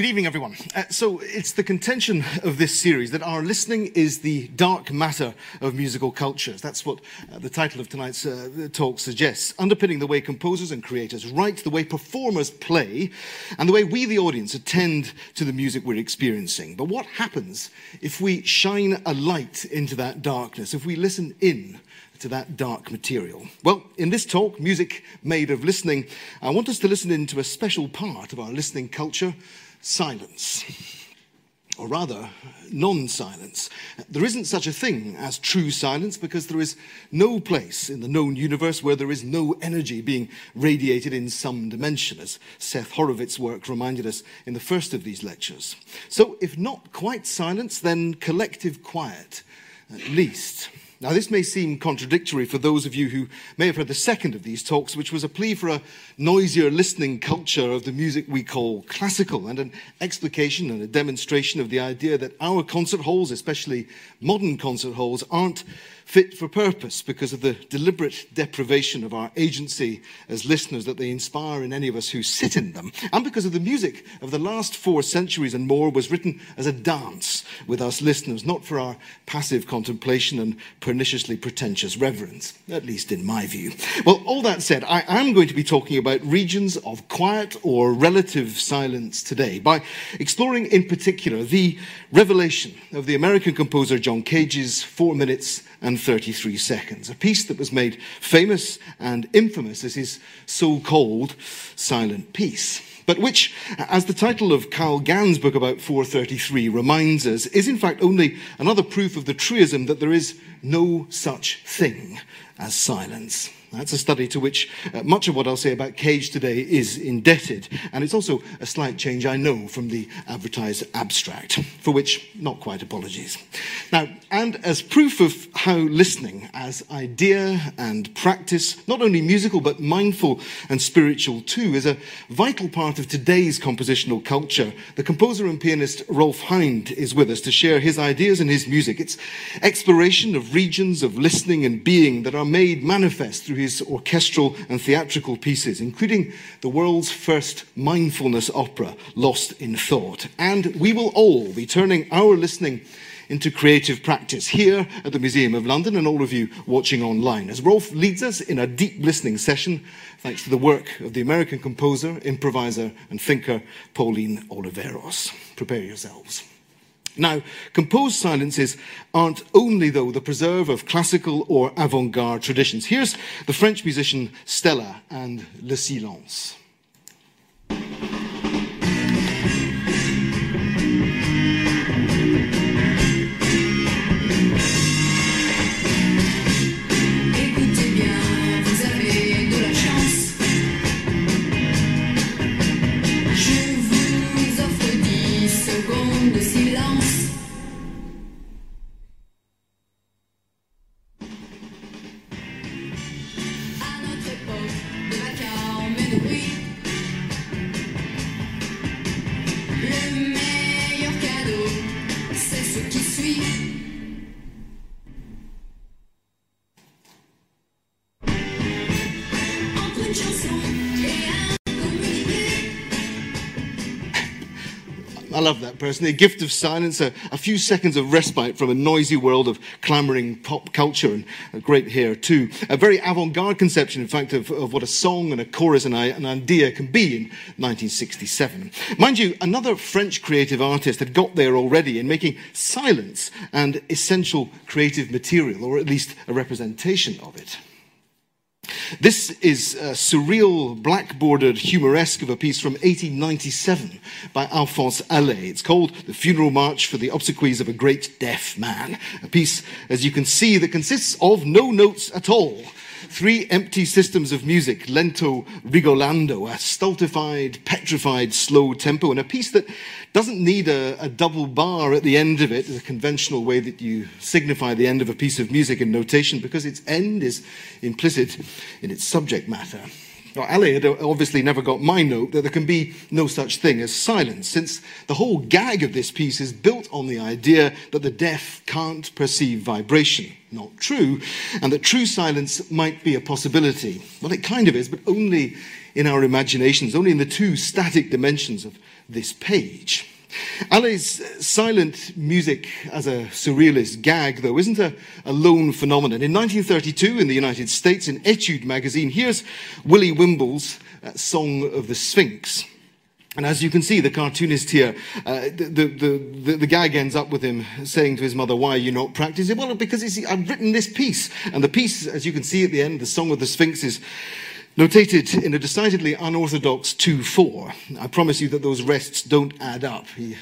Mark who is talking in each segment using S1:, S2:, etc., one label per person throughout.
S1: Good evening, everyone. Uh, so, it's the contention of this series that our listening is the dark matter of musical cultures. That's what uh, the title of tonight's uh, talk suggests. Underpinning the way composers and creators write, the way performers play, and the way we, the audience, attend to the music we're experiencing. But what happens if we shine a light into that darkness, if we listen in? to that dark material? Well, in this talk, Music Made of Listening, I want us to listen into a special part of our listening culture silence. Or rather, non silence. There isn't such a thing as true silence because there is no place in the known universe where there is no energy being radiated in some dimension, as Seth Horowitz's work reminded us in the first of these lectures. So, if not quite silence, then collective quiet, at least. Now, this may seem contradictory for those of you who may have heard the second of these talks, which was a plea for a noisier listening culture of the music we call classical, and an explication and a demonstration of the idea that our concert halls, especially modern concert halls, aren't fit for purpose because of the deliberate deprivation of our agency as listeners that they inspire in any of us who sit in them, and because of the music of the last four centuries and more was written as a dance with us listeners, not for our passive contemplation and perniciously pretentious reverence, at least in my view. Well, all that said, I am going to be talking about regions of quiet or relative silence today by exploring in particular the revelation of the American composer John Cage's Four Minutes and 33 seconds, a piece that was made famous and infamous as his so called silent piece but which, as the title of Kyle Gann's book about 433 reminds us, is in fact only another proof of the truism that there is no such thing as silence. That's a study to which uh, much of what I'll say about Cage today is indebted. And it's also a slight change, I know, from the advertised abstract, for which not quite apologies. Now, and as proof of how listening as idea and practice, not only musical but mindful and spiritual too, is a vital part of today's compositional culture, the composer and pianist Rolf Hind is with us to share his ideas and his music. It's exploration of regions of listening and being that are made manifest through his orchestral and theatrical pieces, including the world's first mindfulness opera, Lost in Thought. And we will all be turning our listening into creative practice here at the Museum of London and all of you watching online. As Rolf leads us in a deep listening session, thanks to the work of the American composer, improviser, and thinker Pauline Oliveros. Prepare yourselves. Now, composed silences aren't only, though, the preserve of classical or avant garde traditions. Here's the French musician Stella and Le Silence. Person. A gift of silence, a, a, few seconds of respite from a noisy world of clamoring pop culture, and uh, great here too. A very avant garde conception, in fact, of, of, what a song and a chorus and an idea can be in 1967. Mind you, another French creative artist had got there already in making silence an essential creative material, or at least a representation of it. This is a surreal, black bordered humoresque of a piece from 1897 by Alphonse Allais. It's called The Funeral March for the Obsequies of a Great Deaf Man. A piece, as you can see, that consists of no notes at all three empty systems of music, lento rigolando, a stultified, petrified, slow tempo, and a piece that doesn't need a, a, double bar at the end of it, the conventional way that you signify the end of a piece of music in notation, because its end is implicit in its subject matter. Now, obviously never got my note that there can be no such thing as silence, since the whole gag of this piece is built on the idea that the deaf can't perceive vibration. Not true, and that true silence might be a possibility. Well, it kind of is, but only in our imaginations, only in the two static dimensions of this page. Allais's silent music as a surrealist gag, though, isn't a, a, lone phenomenon. In 1932, in the United States, in Etude magazine, here's Willie Wimble's uh, Song of the Sphinx. And as you can see, the cartoonist here, uh, the, the, the, the, gag ends up with him saying to his mother, Why are you not practicing? Well, because I've written this piece. And the piece, as you can see at the end, the Song of the Sphinx, is notated in a decidedly unorthodox 2 4. I promise you that those rests don't add up. He,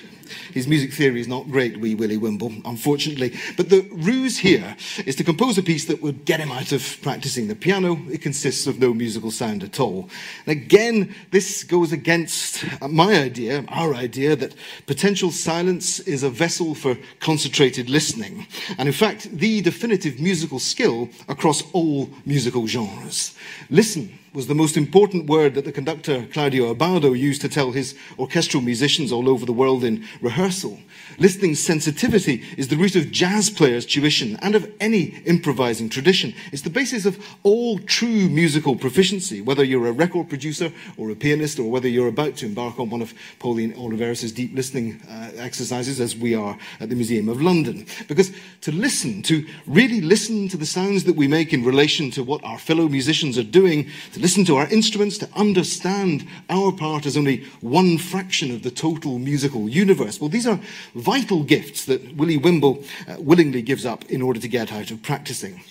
S1: his music theory is not great, wee Willie Wimble, unfortunately. But the ruse here is to compose a piece that would get him out of practicing the piano. It consists of no musical sound at all. And again, this goes against my idea, our idea, that potential silence is a vessel for concentrated listening. And in fact, the definitive musical skill across all musical genres. Listen was the most important word that the conductor Claudio Abbado used to tell his orchestral musicians all over the world in rehearsal. Listening sensitivity is the root of jazz players' tuition and of any improvising tradition. It's the basis of all true musical proficiency, whether you're a record producer or a pianist, or whether you're about to embark on one of Pauline Oliveros' deep listening uh, exercises, as we are at the Museum of London. Because to listen, to really listen to the sounds that we make in relation to what our fellow musicians are doing, to listen to our instruments, to understand our part as only one fraction of the total musical universe, well, these are vital gifts that Willie Wimble uh, willingly gives up in order to get out of practicing.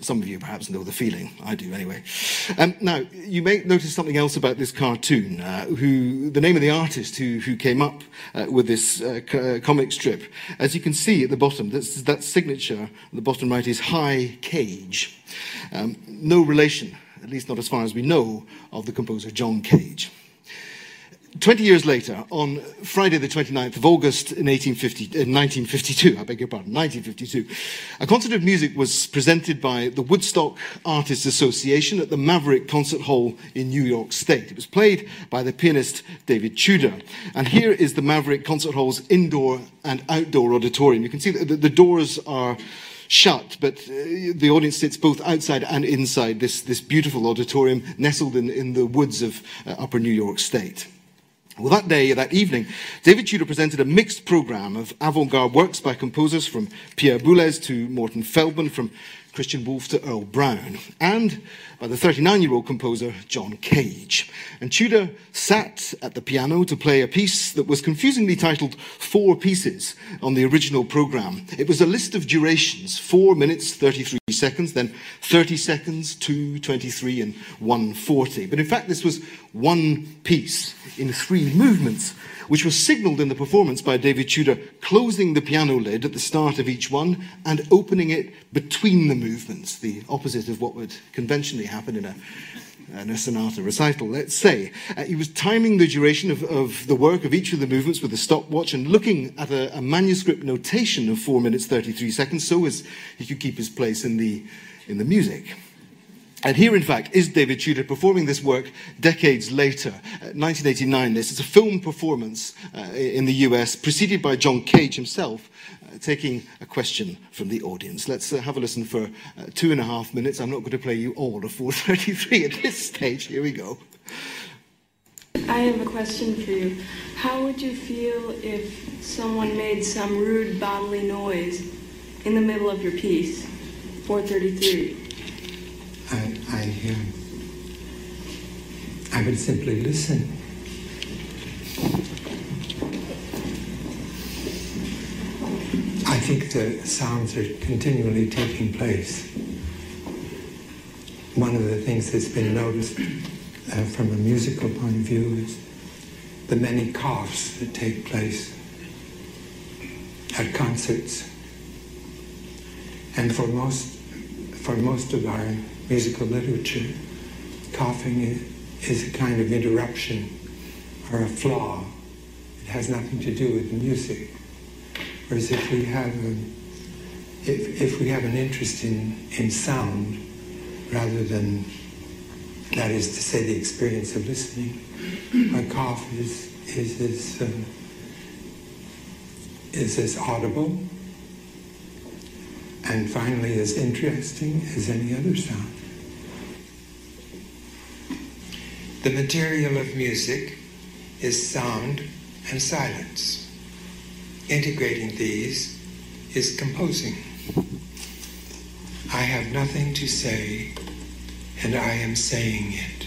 S1: Some of you perhaps know the feeling. I do anyway. Um, now, you may notice something else about this cartoon. Uh, who the name of the artist who, who came up uh, with this uh, uh comic strip. As you can see at the bottom, that's, that signature at the bottom right is Hy Cage. Um, no relation, at least not as far as we know, of the composer John Cage. 20 years later, on Friday, the 29th of August in 1850, uh, 1952, I beg your pardon, 1952, a concert of music was presented by the Woodstock Artists Association at the Maverick Concert Hall in New York State. It was played by the pianist David Tudor. And here is the Maverick Concert Hall's indoor and outdoor auditorium. You can see that the doors are shut, but uh, the audience sits both outside and inside this, this beautiful auditorium nestled in, in the woods of uh, upper New York State. Well, that day, that evening, David Tudor presented a mixed program of avant garde works by composers from Pierre Boulez to Morton Feldman, from Christian Wolff to Earle Brown, and by the 39 year old composer John Cage. And Tudor sat at the piano to play a piece that was confusingly titled Four Pieces on the original program. It was a list of durations 4 minutes 33 seconds, then 30 seconds, 2, 23, and 140. But in fact, this was one piece in three movements which was signalled in the performance by David Tudor, closing the piano lid at the start of each one and opening it between the movements, the opposite of what would conventionally happen in a, a sonata recital, let's say. Uh, he was timing the duration of, of, the work of each of the movements with a stopwatch and looking at a, a manuscript notation of 4 minutes 33 seconds so as he could keep his place in the, in the music. And here, in fact, is David Tudor performing this work decades later. Uh, 1989, this. is a film performance uh, in the US, preceded by John Cage himself, uh, taking a question from the audience. Let's uh, have a listen for uh, two and a half minutes. I'm not going to play you all of 433 at this stage. Here we go.
S2: I have a question for you. How would you feel if someone made some rude bodily noise in the middle of your piece, 433?
S3: I, I, I would simply listen. I think the sounds are continually taking place. One of the things that's been noticed uh, from a musical point of view is the many coughs that take place at concerts. And for most, for most of our musical literature, coughing is a kind of interruption or a flaw. It has nothing to do with music. Whereas if we have a, if, if we have an interest in, in sound rather than that is to say the experience of listening, a cough is is as uh, is as audible and finally as interesting as any other sound. The material of music is sound and silence. Integrating these is composing. I have nothing to say, and I am saying it.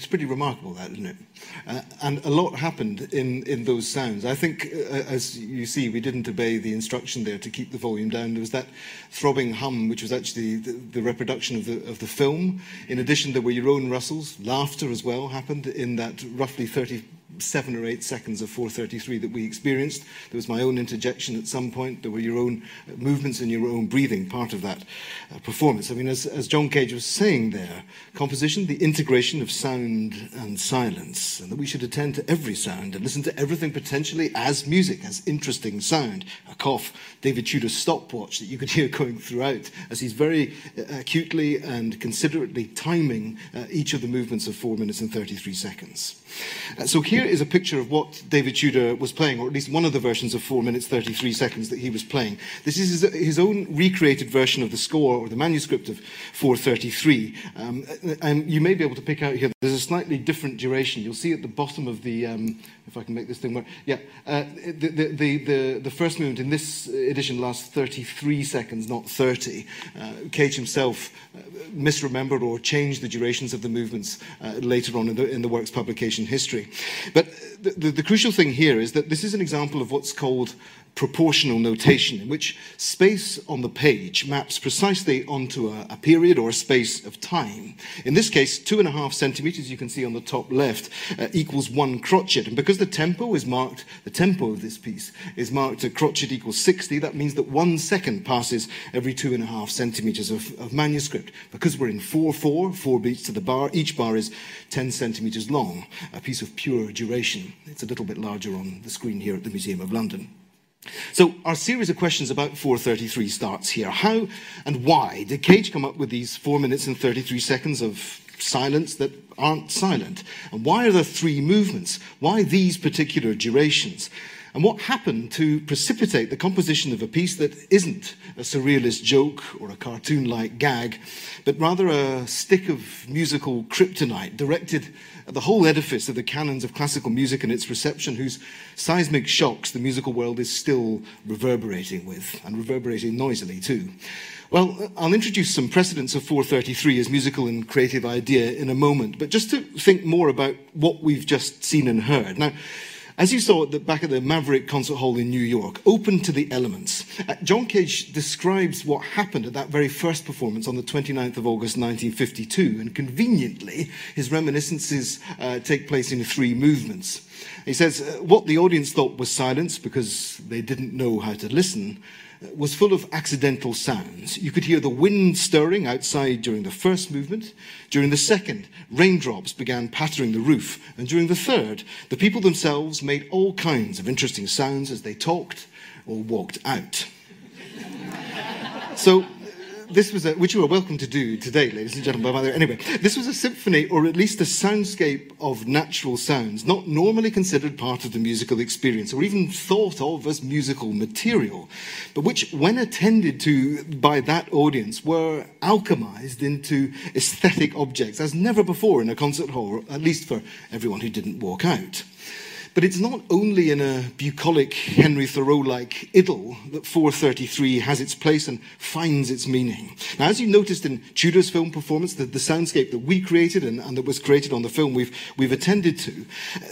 S1: It's pretty remarkable, that, isn't it? Uh, and a lot happened in, in those sounds. I think, uh, as you see, we didn't obey the instruction there to keep the volume down. There was that throbbing hum, which was actually the, the reproduction of the, of the film. In addition, there were your own rustles. Laughter as well happened in that roughly 30 seven or eight seconds of 433 that we experienced. There was my own interjection at some point. There were your own uh, movements and your own breathing, part of that uh, performance. I mean, as, as John Cage was saying there, composition, the integration of sound and silence, and that we should attend to every sound and listen to everything potentially as music, as interesting sound. A cough, David Tudor's stopwatch that you could hear going throughout as he's very uh, acutely and considerately timing uh, each of the movements of 4 minutes and 33 seconds. Uh, so here is a picture of what David Tudor was playing, or at least one of the versions of 4 minutes 33 seconds that he was playing. This is his, his own recreated version of the score or the manuscript of 433. Um, and you may be able to pick out here, there's a slightly different duration. You'll see at the bottom of the, um, if I can make this thing work. Yeah, uh, the, the, the, the, first movement in this edition lasts 33 seconds, not 30. Uh, Cage himself uh, misremembered or changed the durations of the movements uh, later on in the, in the work's publication history. But the, the, the crucial thing here is that this is an example of what's called proportional notation, in which space on the page maps precisely onto a, a, period or a space of time. In this case, two and a half centimeters, you can see on the top left, uh, equals one crotchet. And because the tempo is marked, the tempo of this piece is marked a crotchet equals 60, that means that one second passes every two and a half centimeters of, of manuscript. Because we're in 4-4, four beats to the bar, each bar is 10 centimeters long, a piece of pure duration. It's a little bit larger on the screen here at the Museum of London. So our series of questions about 433 starts here. How and why did Cage come up with these 4 minutes and 33 seconds of silence that aren't silent? And why are there three movements? Why these particular durations? And what happened to precipitate the composition of a piece that isn't a surrealist joke or a cartoon like gag, but rather a stick of musical kryptonite directed the whole edifice of the canons of classical music and its reception, whose seismic shocks the musical world is still reverberating with, and reverberating noisily too? Well, I'll introduce some precedents of 433 as musical and creative idea in a moment, but just to think more about what we've just seen and heard. Now, as you saw at the back of the Maverick Concert Hall in New York, open to the elements, uh, John Cage describes what happened at that very first performance on the 29th of August 1952, and conveniently, his reminiscences uh, take place in three movements. He says, uh, What the audience thought was silence because they didn't know how to listen was full of accidental sounds. You could hear the wind stirring outside during the first movement. During the second, raindrops began pattering the roof. And during the third, the people themselves made all kinds of interesting sounds as they talked or walked out. so this was a, which you are welcome to do today, ladies and gentlemen. by the way. Anyway, this was a symphony, or at least a soundscape of natural sounds, not normally considered part of the musical experience, or even thought of as musical material, but which, when attended to by that audience, were alchemized into aesthetic objects, as never before in a concert hall, at least for everyone who didn't walk out. But it's not only in a bucolic Henry Thoreau like idyll that 433 has its place and finds its meaning. Now, as you noticed in Tudor's film performance, the, the soundscape that we created and, and, that was created on the film we've, we've attended to,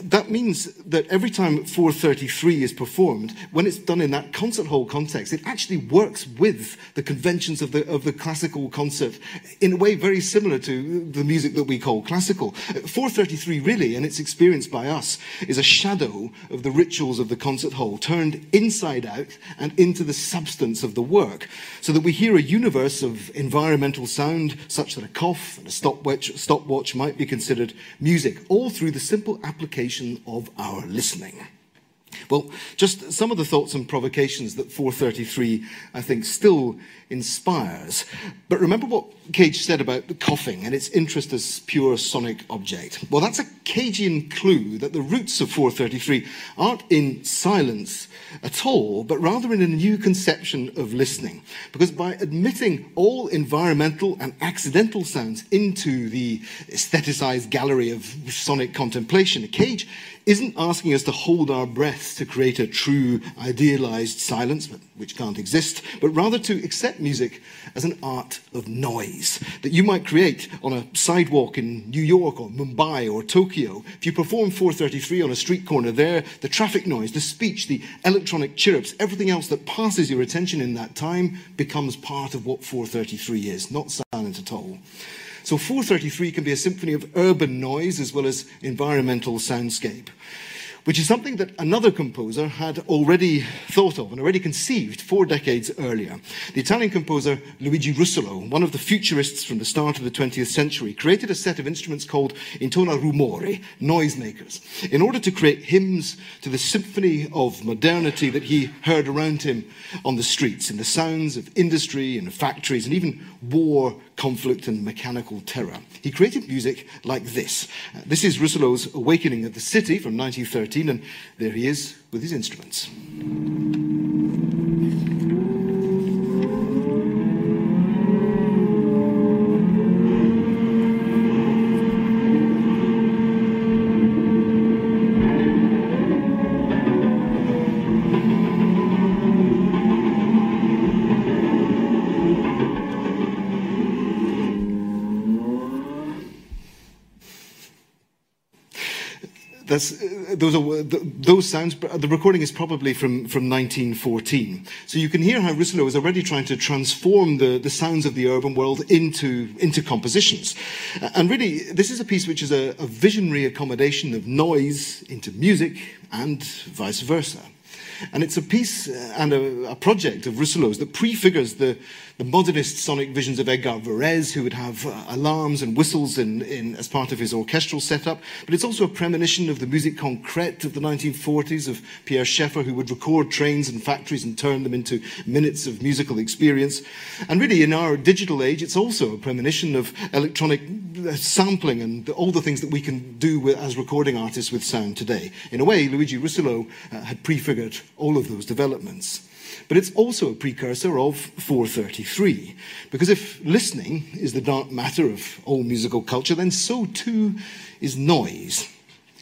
S1: that means that every time 433 is performed, when it's done in that concert hall context, it actually works with the conventions of the, of the classical concert in a way very similar to the music that we call classical. 433 really, and its experience by us, is a shadow of the rituals of the concert hall, turned inside out and into the substance of the work, so that we hear a universe of environmental sound, such that a cough and a stopwatch, stopwatch might be considered music, all through the simple application of our listening. Well, just some of the thoughts and provocations that 433, I think, still inspires. But remember what Cage said about the coughing and its interest as pure sonic object. Well, that's a Cagean clue that the roots of 433 aren't in silence at all, but rather in a new conception of listening. Because by admitting all environmental and accidental sounds into the aestheticized gallery of sonic contemplation, Cage isn't asking us to hold our breath to create a true idealized silence, which can't exist, but rather to accept music as an art of noise that you might create on a sidewalk in New York or Mumbai or Tokyo. If you perform 433 on a street corner there, the traffic noise, the speech, the electronic chirps, everything else that passes your attention in that time becomes part of what 433 is, not silent at all. So 433 can be a symphony of urban noise as well as environmental soundscape which is something that another composer had already thought of and already conceived four decades earlier. The Italian composer Luigi Russolo, one of the futurists from the start of the 20th century, created a set of instruments called intonarumori, noisemakers, in order to create hymns to the symphony of modernity that he heard around him on the streets, in the sounds of industry and factories and even war, conflict, and mechanical terror. He created music like this. Uh, this is Russolo's Awakening of the City from 1913, and there he is with his instruments. That's, uh, those, are, those sounds, the recording is probably from, from 1914. So you can hear how Russolo is already trying to transform the, the sounds of the urban world into, into compositions. And really, this is a piece which is a, a visionary accommodation of noise into music and vice versa. And it's a piece uh, and a, a project of Russolo's that prefigures the, the modernist sonic visions of Edgard Varèse, who would have uh, alarms and whistles in, in, as part of his orchestral setup. But it's also a premonition of the musique concrète of the 1940s of Pierre Schaeffer, who would record trains and factories and turn them into minutes of musical experience. And really, in our digital age, it's also a premonition of electronic uh, sampling and all the things that we can do with, as recording artists with sound today. In a way, Luigi Russolo uh, had prefigured all of those developments. But it's also a precursor of 433, because if listening is the dark matter of all musical culture, then so too is noise.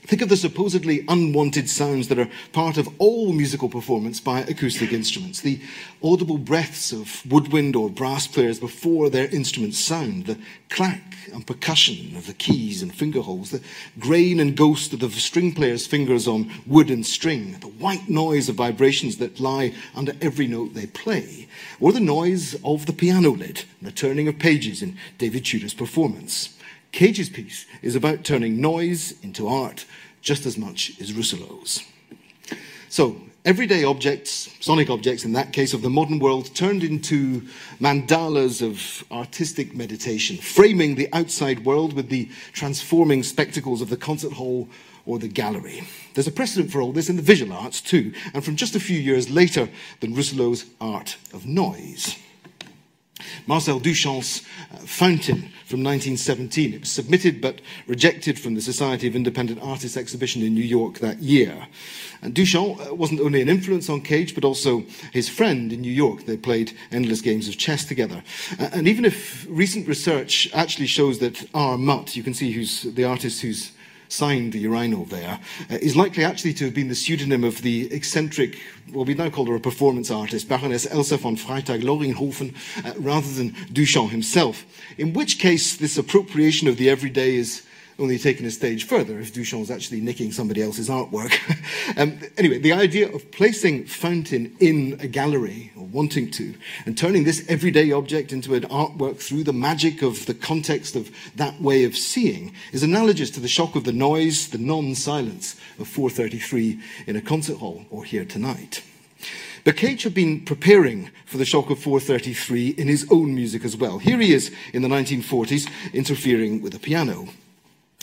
S1: Think of the supposedly unwanted sounds that are part of all musical performance by acoustic instruments. The audible breaths of woodwind or brass players before their instruments sound, the clack and percussion of the keys and finger holes, the grain and ghost of the string player's fingers on wood and string, the white noise of vibrations that lie under every note they play, or the noise of the piano lid and the turning of pages in David Tudor's performance. Cage's piece is about turning noise into art just as much as Russolo's. So, everyday objects, sonic objects in that case of the modern world, turned into mandalas of artistic meditation, framing the outside world with the transforming spectacles of the concert hall or the gallery. There's a precedent for all this in the visual arts too, and from just a few years later than Russolo's art of noise. Marcel Duchamp's uh, Fountain from 1917. It was submitted but rejected from the Society of Independent Artists exhibition in New York that year. And Duchamp uh, wasn't only an influence on Cage, but also his friend in New York. They played endless games of chess together. And even if recent research actually shows that R. Mutt, you can see who's the artist who's signed the urinal there, uh, is likely actually to have been the pseudonym of the eccentric, what we now call her a performance artist, Baroness Elsa von Freytag-Loringhofen, uh, rather than Duchamp himself. In which case, this appropriation of the everyday is only taken a stage further if Duchamp Duchamp's actually nicking somebody else's artwork. um, anyway, the idea of placing Fountain in a gallery, or wanting to, and turning this everyday object into an artwork through the magic of the context of that way of seeing is analogous to the shock of the noise, the non silence of 433 in a concert hall or here tonight. But Cage had been preparing for the shock of 433 in his own music as well. Here he is in the 1940s interfering with a piano.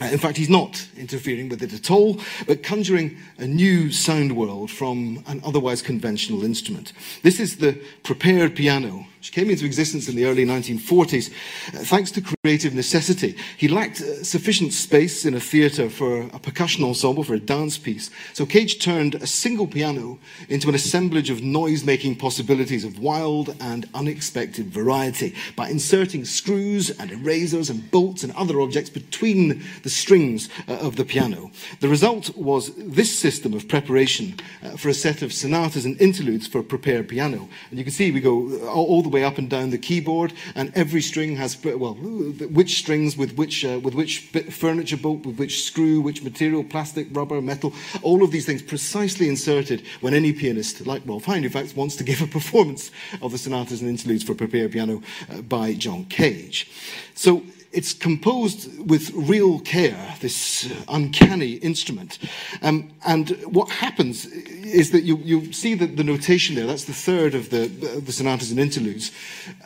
S1: Uh, in fact, he's not interfering with it at all, but conjuring a new sound world from an otherwise conventional instrument. This is the prepared piano, which came into existence in the early 1940s uh, thanks to creative necessity. He lacked uh, sufficient space in a theatre for a percussion ensemble, for a dance piece. So Cage turned a single piano into an assemblage of noise making possibilities of wild and unexpected variety by inserting screws and erasers and bolts and other objects between the strings uh, of the piano. The result was this system of preparation uh, for a set of sonatas and interludes for a prepared piano. And you can see we go all the up and down the keyboard, and every string has, well, which strings with which, uh, with which furniture bolt, with which screw, which material, plastic, rubber, metal, all of these things precisely inserted when any pianist, like Rolf Hind, in fact, wants to give a performance of the sonatas and interludes for prepared piano uh, by John Cage. So it's composed with real care, this uncanny instrument. Um, and what happens is that you, you see the, the notation there, that's the third of the, the sonatas and interludes.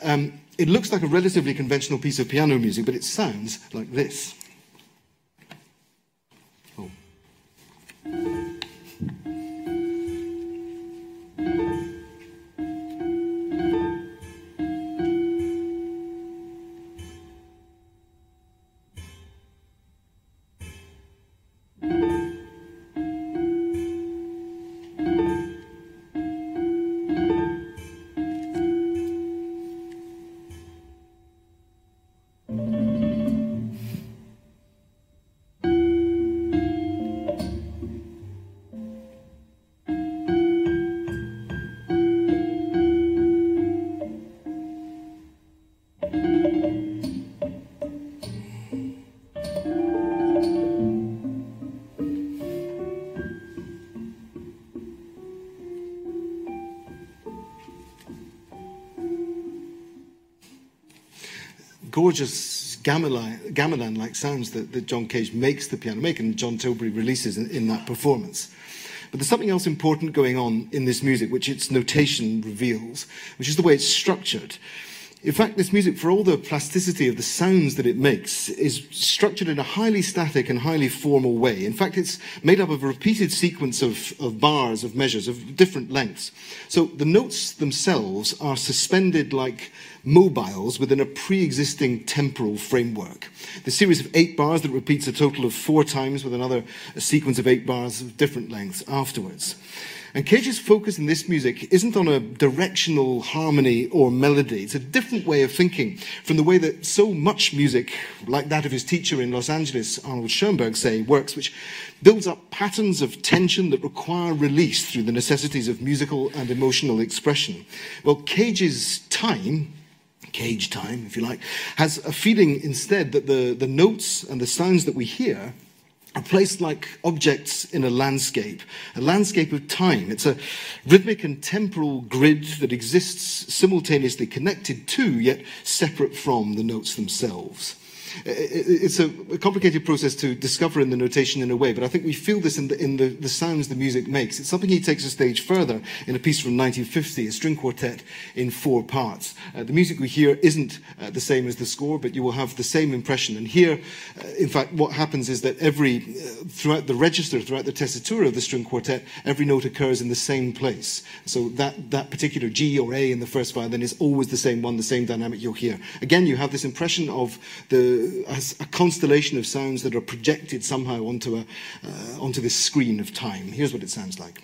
S1: Um, it looks like a relatively conventional piece of piano music, but it sounds like this. Gorgeous gamelan-like sounds that, that, John Cage makes the piano make and John Tilbury releases in, in that performance. But there's something else important going on in this music, which its notation reveals, which is the way it's structured. In fact, this music, for all the plasticity of the sounds that it makes, is structured in a highly static and highly formal way. In fact, it's made up of a repeated sequence of, of bars, of measures, of different lengths. So the notes themselves are suspended like mobiles within a pre-existing temporal framework. The series of eight bars that repeats a total of four times with another sequence of eight bars of different lengths afterwards. And Cage's focus in this music isn't on a directional harmony or melody. It's a different way of thinking from the way that so much music, like that of his teacher in Los Angeles, Arnold Schoenberg, say, works, which builds up patterns of tension that require release through the necessities of musical and emotional expression. Well, Cage's time, cage time, if you like, has a feeling instead that the, the notes and the sounds that we hear are placed like objects in a landscape, a landscape of time. It's a rhythmic and temporal grid that exists simultaneously connected to, yet separate from the notes themselves. It's a complicated process to discover in the notation in a way, but I think we feel this in the, in the, the sounds the music makes. It's something he takes a stage further in a piece from 1950, a string quartet in four parts. Uh, the music we hear isn't uh, the same as the score, but you will have the same impression. And here, uh, in fact, what happens is that every, uh, throughout the register, throughout the tessitura of the string quartet, every note occurs in the same place. So that, that particular G or A in the first violin is always the same one, the same dynamic you'll hear. Again, you have this impression of the a constellation of sounds that are projected somehow onto, a, uh, onto this screen of time. Here's what it sounds like.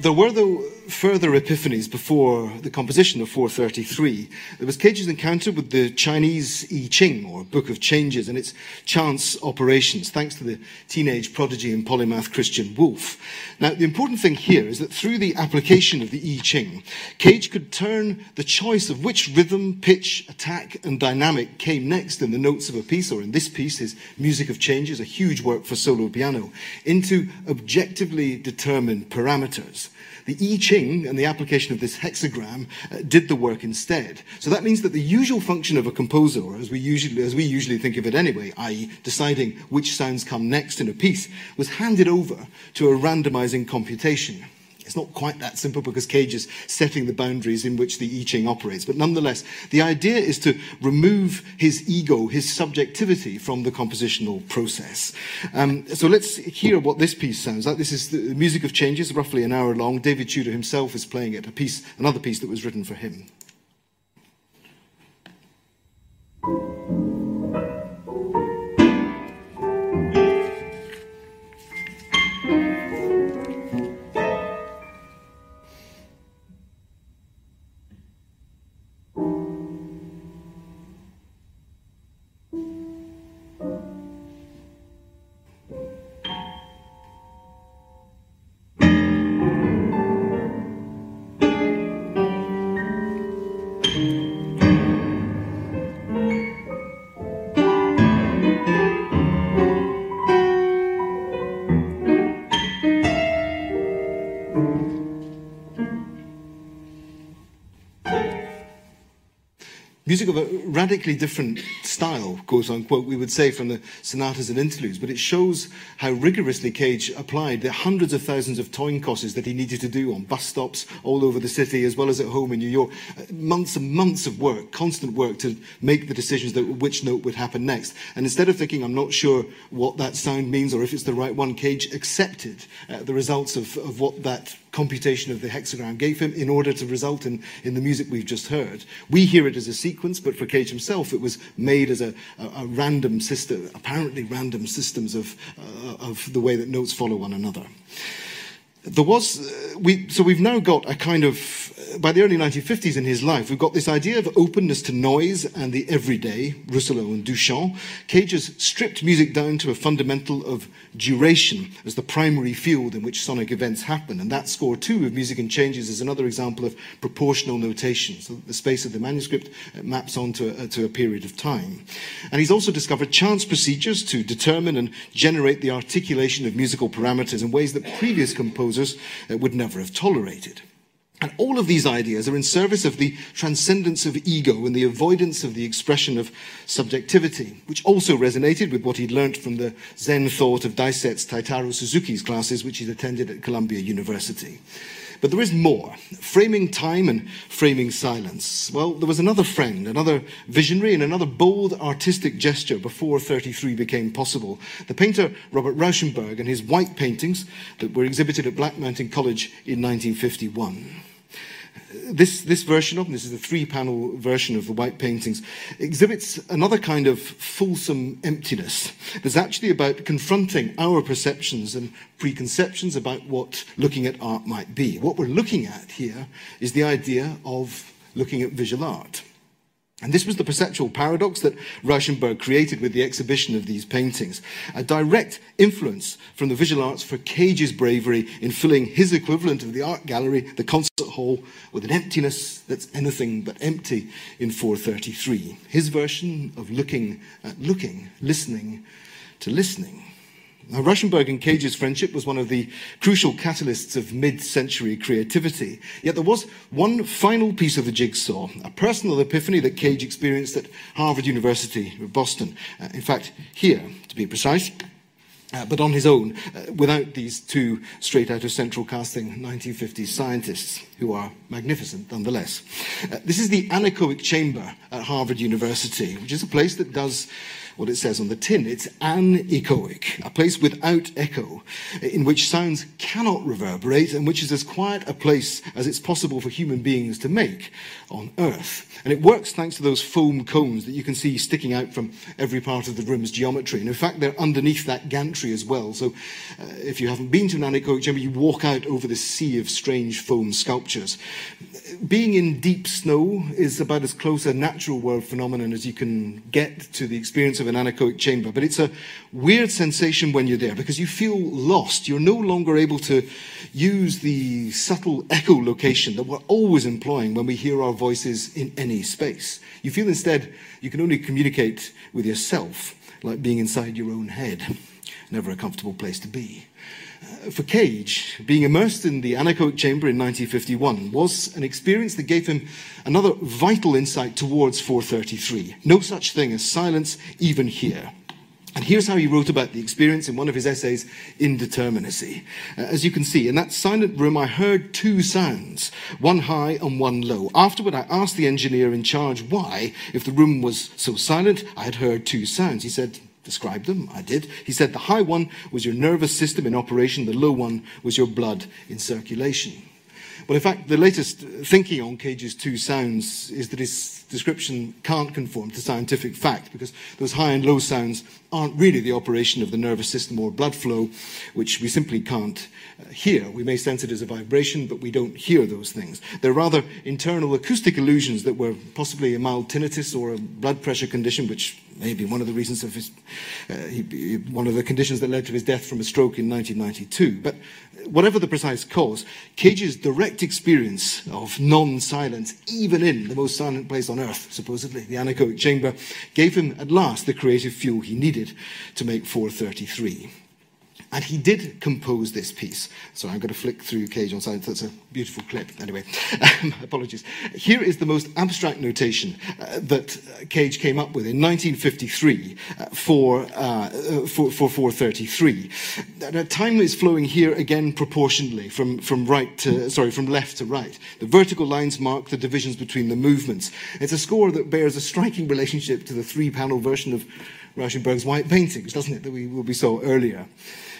S1: There were, though, further epiphanies before the composition of 433. There was Cage's encounter with the Chinese I Ching, or Book of Changes, and its chance operations, thanks to the teenage prodigy and polymath Christian Wolff. Now, the important thing here is that through the application of the I Ching, Cage could turn the choice of which rhythm, pitch, attack, and dynamic came next in the notes of a piece, or in this piece, his Music of Changes, a huge work for solo piano, into objectively determined parameters. The I Ching and the application of this hexagram uh, did the work instead. So that means that the usual function of a composer, or as we usually, as we usually think of it anyway, i.e., deciding which sounds come next in a piece, was handed over to a randomizing computation. It's not quite that simple because Cage is setting the boundaries in which the I Ching operates. But nonetheless, the idea is to remove his ego, his subjectivity from the compositional process. Um, so let's hear what this piece sounds like. This is the music of changes, roughly an hour long. David Tudor himself is playing it, a piece, another piece that was written for him. Music of a radically different style, quote unquote, we would say from the sonatas and interludes, but it shows how rigorously Cage applied the hundreds of thousands of coin tosses that he needed to do on bus stops all over the city, as well as at home in New York. Uh, months and months of work, constant work to make the decisions that which note would happen next. And instead of thinking, I'm not sure what that sound means or if it's the right one, Cage accepted uh, the results of, of what that computation of the hexagram gave him in order to result in, in the music we've just heard. We hear it as a sequence, but for Cage himself, it was made as a, a, a random system, apparently random systems of, uh, of the way that notes follow one another. There was, uh, we, so we've now got a kind of by the early 1950s in his life, we've got this idea of openness to noise and the everyday, Russolo and Duchamp. Cage has stripped music down to a fundamental of duration as the primary field in which sonic events happen. And that score, too, of Music and Changes is another example of proportional notation. So the space of the manuscript uh, maps onto a, uh, to a period of time. And he's also discovered chance procedures to determine and generate the articulation of musical parameters in ways that previous composers uh, would never have tolerated. And all of these ideas are in service of the transcendence of ego and the avoidance of the expression of subjectivity, which also resonated with what he'd learnt from the Zen thought of Daisetsu Teitaro Suzuki's classes, which he'd attended at Columbia University. But there is more. Framing time and framing silence. Well, there was another friend, another visionary, and another bold artistic gesture before 33 became possible. The painter Robert Rauschenberg and his white paintings that were exhibited at Black Mountain College in 1951 this, this version of, this is a three panel version of the white paintings, exhibits another kind of fulsome emptiness. That's actually about confronting our perceptions and preconceptions about what looking at art might be. What we're looking at here is the idea of looking at visual art. And this was the perceptual paradox that Rauschenberg created with the exhibition of these paintings. A direct influence from the visual arts for Cage's bravery in filling his equivalent of the art gallery, the concert hall, with an emptiness that's anything but empty in 433. His version of looking at looking, listening to listening. Now, Rauschenberg and Cage's friendship was one of the crucial catalysts of mid century creativity. Yet there was one final piece of the jigsaw, a personal epiphany that Cage experienced at Harvard University, Boston. Uh, in fact, here, to be precise. Uh, but on his own, uh, without these two straight out of central casting 1950s scientists, who are magnificent nonetheless. Uh, this is the anechoic chamber at Harvard University, which is a place that does what it says on the tin. It's anechoic, a place without echo, in which sounds cannot reverberate and which is as quiet a place as it's possible for human beings to make on Earth. And it works thanks to those foam cones that you can see sticking out from every part of the room's geometry. And in fact, they're underneath that gantry as well. So uh, if you haven't been to an anechoic chamber, you walk out over this sea of strange foam sculptures. Being in deep snow is about as close a natural world phenomenon as you can get to the experience of an anechoic chamber. But it's a weird sensation when you're there because you feel lost. You're no longer able to use the subtle echolocation that we're always employing when we hear our voices in any space. You feel instead you can only communicate with yourself, like being inside your own head. Never a comfortable place to be. For Cage, being immersed in the anechoic chamber in 1951 was an experience that gave him another vital insight towards 433. No such thing as silence, even here. And here's how he wrote about the experience in one of his essays, Indeterminacy. Uh, as you can see, in that silent room, I heard two sounds, one high and one low. Afterward, I asked the engineer in charge why, if the room was so silent, I had heard two sounds. He said, Describe them. I did. He said, The high one was your nervous system in operation, the low one was your blood in circulation. Well, in fact, the latest thinking on Cage's two sounds is that his description can't conform to scientific fact because those high and low sounds aren't really the operation of the nervous system or blood flow, which we simply can't uh, hear. We may sense it as a vibration, but we don't hear those things. They're rather internal acoustic illusions that were possibly a mild tinnitus or a blood pressure condition, which may be one of the reasons of his, uh, he, one of the conditions that led to his death from a stroke in 1992. But whatever the precise cause, Cage's direct experience of non-silence, even in the most silent place on earth, supposedly, the anechoic chamber, gave him at last the creative fuel he needed to make 433. And he did compose this piece. So I'm going to flick through Cage on silence. That's a beautiful clip. Anyway, um, apologies. Here is the most abstract notation uh, that Cage came up with in 1953 uh, for, uh, for, for 433. Uh, time is flowing here again proportionally from, from right to, sorry, from left to right. The vertical lines mark the divisions between the movements. It's a score that bears a striking relationship to the three-panel version of Rauschenberg's white paintings, doesn't it, that we, we saw earlier.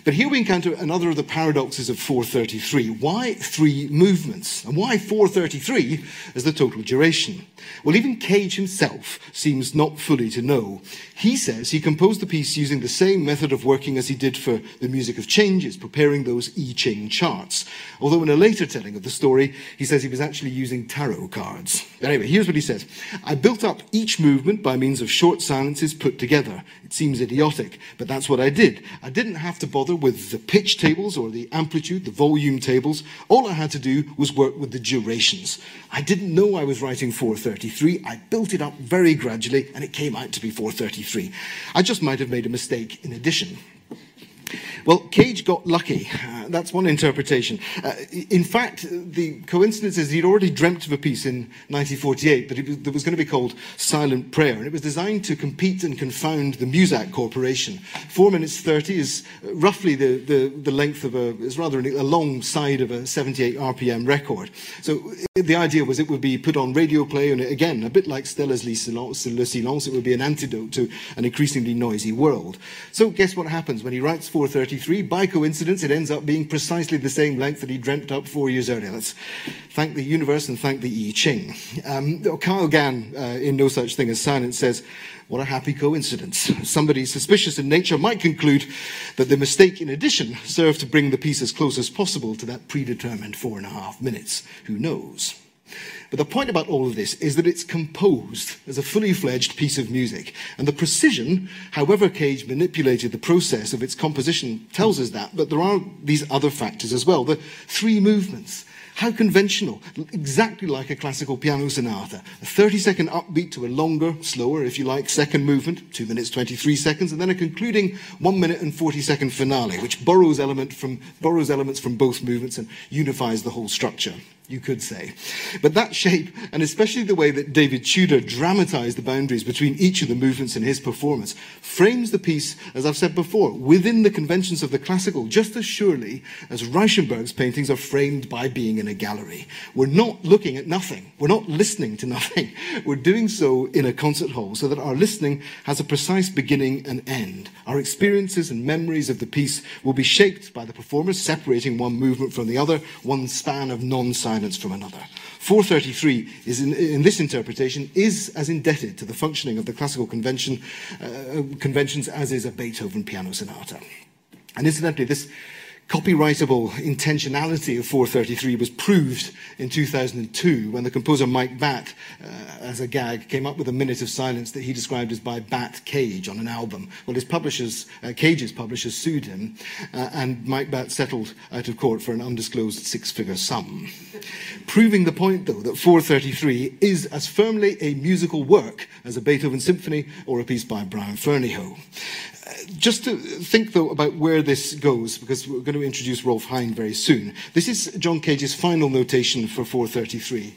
S1: But here we encounter another of the paradoxes of 433. Why three movements? And why 433 as the total duration? Well, even Cage himself seems not fully to know. He says he composed the piece using the same method of working as he did for the music of changes, preparing those I Ching charts. Although in a later telling of the story, he says he was actually using tarot cards. Anyway, here's what he says. I built up each movement by means of short silences put together. It seems idiotic, but that's what I did. I didn't have to bother with the pitch tables or the amplitude, the volume tables. All I had to do was work with the durations. I didn't know I was writing 433. I built it up very gradually and it came out to be 433. I just might have made a mistake in addition. Well, Cage got lucky. Uh, that's one interpretation. Uh, in fact, the coincidence is he'd already dreamt of a piece in 1948 that, was, that was going to be called Silent Prayer, and it was designed to compete and confound the Muzak Corporation. Four minutes 30 is roughly the, the, the length of a, is rather a long side of a 78 RPM record. So the idea was it would be put on radio play, and again, a bit like Stella's Le Silence, it would be an antidote to an increasingly noisy world. So guess what happens when he writes 433? By coincidence, it ends up being precisely the same length that he dreamt up four years earlier. Let's thank the universe and thank the I Ching. Um, Kyle Gann, uh, in No Such Thing as Silence, says, what a happy coincidence. Somebody suspicious in nature might conclude that the mistake in addition served to bring the piece as close as possible to that predetermined four and a half minutes. Who knows? But the point about all of this is that it's composed as a fully fledged piece of music. And the precision, however Cage manipulated the process of its composition, tells us that. But there are these other factors as well. The three movements, how conventional, exactly like a classical piano sonata. A 30 second upbeat to a longer, slower, if you like, second movement, 2 minutes 23 seconds, and then a concluding 1 minute and 40 second finale, which borrows, element from, borrows elements from both movements and unifies the whole structure. You could say. But that shape, and especially the way that David Tudor dramatized the boundaries between each of the movements in his performance, frames the piece, as I've said before, within the conventions of the classical, just as surely as Rauschenberg's paintings are framed by being in a gallery. We're not looking at nothing. We're not listening to nothing. We're doing so in a concert hall so that our listening has a precise beginning and end. Our experiences and memories of the piece will be shaped by the performers, separating one movement from the other, one span of non-silence silence from another. 433 is in, in, this interpretation is as indebted to the functioning of the classical convention, uh, conventions as is a Beethoven piano sonata. And incidentally, this copyrightable intentionality of 433 was proved in 2002 when the composer Mike Batt, uh, as a gag, came up with a minute of silence that he described as by Batt Cage on an album. Well, his publishers, uh, Cage's publishers, sued him, uh, and Mike Batt settled out of court for an undisclosed six figure sum. Proving the point, though, that 433 is as firmly a musical work as a Beethoven symphony or a piece by Brian Ferneyhough just to think, though, about where this goes, because we're going to introduce Rolf Hind very soon. This is John Cage's final notation for 433.